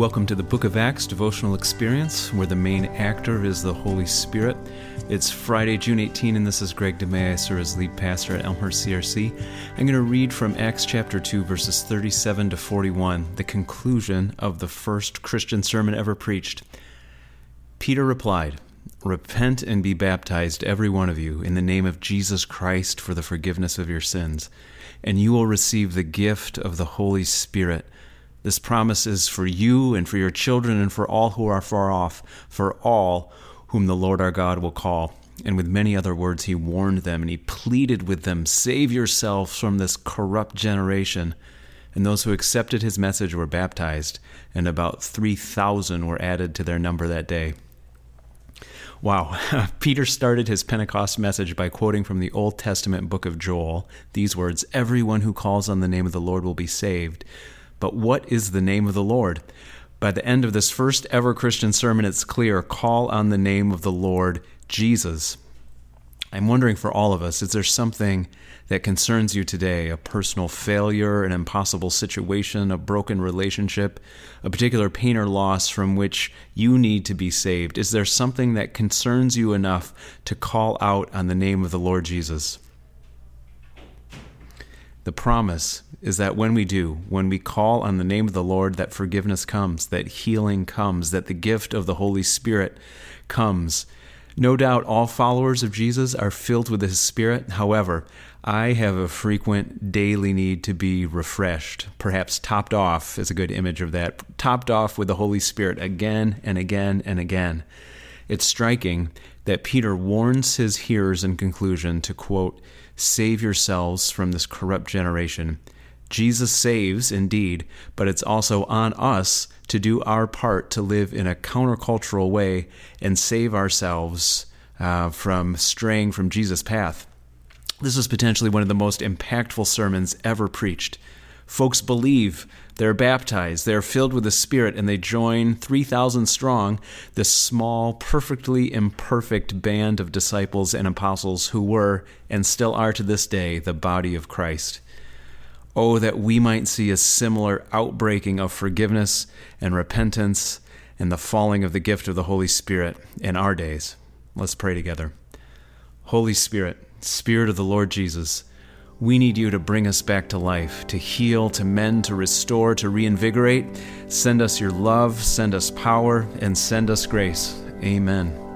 Welcome to the Book of Acts devotional experience, where the main actor is the Holy Spirit. It's Friday, June 18, and this is Greg DeMay. I serve as lead pastor at Elmhurst CRC. I'm going to read from Acts chapter 2, verses 37 to 41, the conclusion of the first Christian sermon ever preached. Peter replied, Repent and be baptized, every one of you, in the name of Jesus Christ for the forgiveness of your sins, and you will receive the gift of the Holy Spirit. This promise is for you and for your children and for all who are far off, for all whom the Lord our God will call. And with many other words, he warned them and he pleaded with them Save yourselves from this corrupt generation. And those who accepted his message were baptized, and about 3,000 were added to their number that day. Wow. Peter started his Pentecost message by quoting from the Old Testament book of Joel these words Everyone who calls on the name of the Lord will be saved. But what is the name of the Lord? By the end of this first ever Christian sermon, it's clear call on the name of the Lord Jesus. I'm wondering for all of us, is there something that concerns you today? A personal failure, an impossible situation, a broken relationship, a particular pain or loss from which you need to be saved? Is there something that concerns you enough to call out on the name of the Lord Jesus? The promise is that when we do, when we call on the name of the Lord, that forgiveness comes, that healing comes, that the gift of the Holy Spirit comes. No doubt all followers of Jesus are filled with His Spirit. However, I have a frequent daily need to be refreshed, perhaps topped off is a good image of that, topped off with the Holy Spirit again and again and again. It's striking that Peter warns his hearers in conclusion to quote, Save yourselves from this corrupt generation. Jesus saves indeed, but it's also on us to do our part to live in a countercultural way and save ourselves uh, from straying from Jesus' path. This is potentially one of the most impactful sermons ever preached. Folks believe, they're baptized, they're filled with the Spirit, and they join 3,000 strong, this small, perfectly imperfect band of disciples and apostles who were, and still are to this day, the body of Christ. Oh, that we might see a similar outbreaking of forgiveness and repentance and the falling of the gift of the Holy Spirit in our days. Let's pray together. Holy Spirit, Spirit of the Lord Jesus, we need you to bring us back to life, to heal, to mend, to restore, to reinvigorate. Send us your love, send us power, and send us grace. Amen.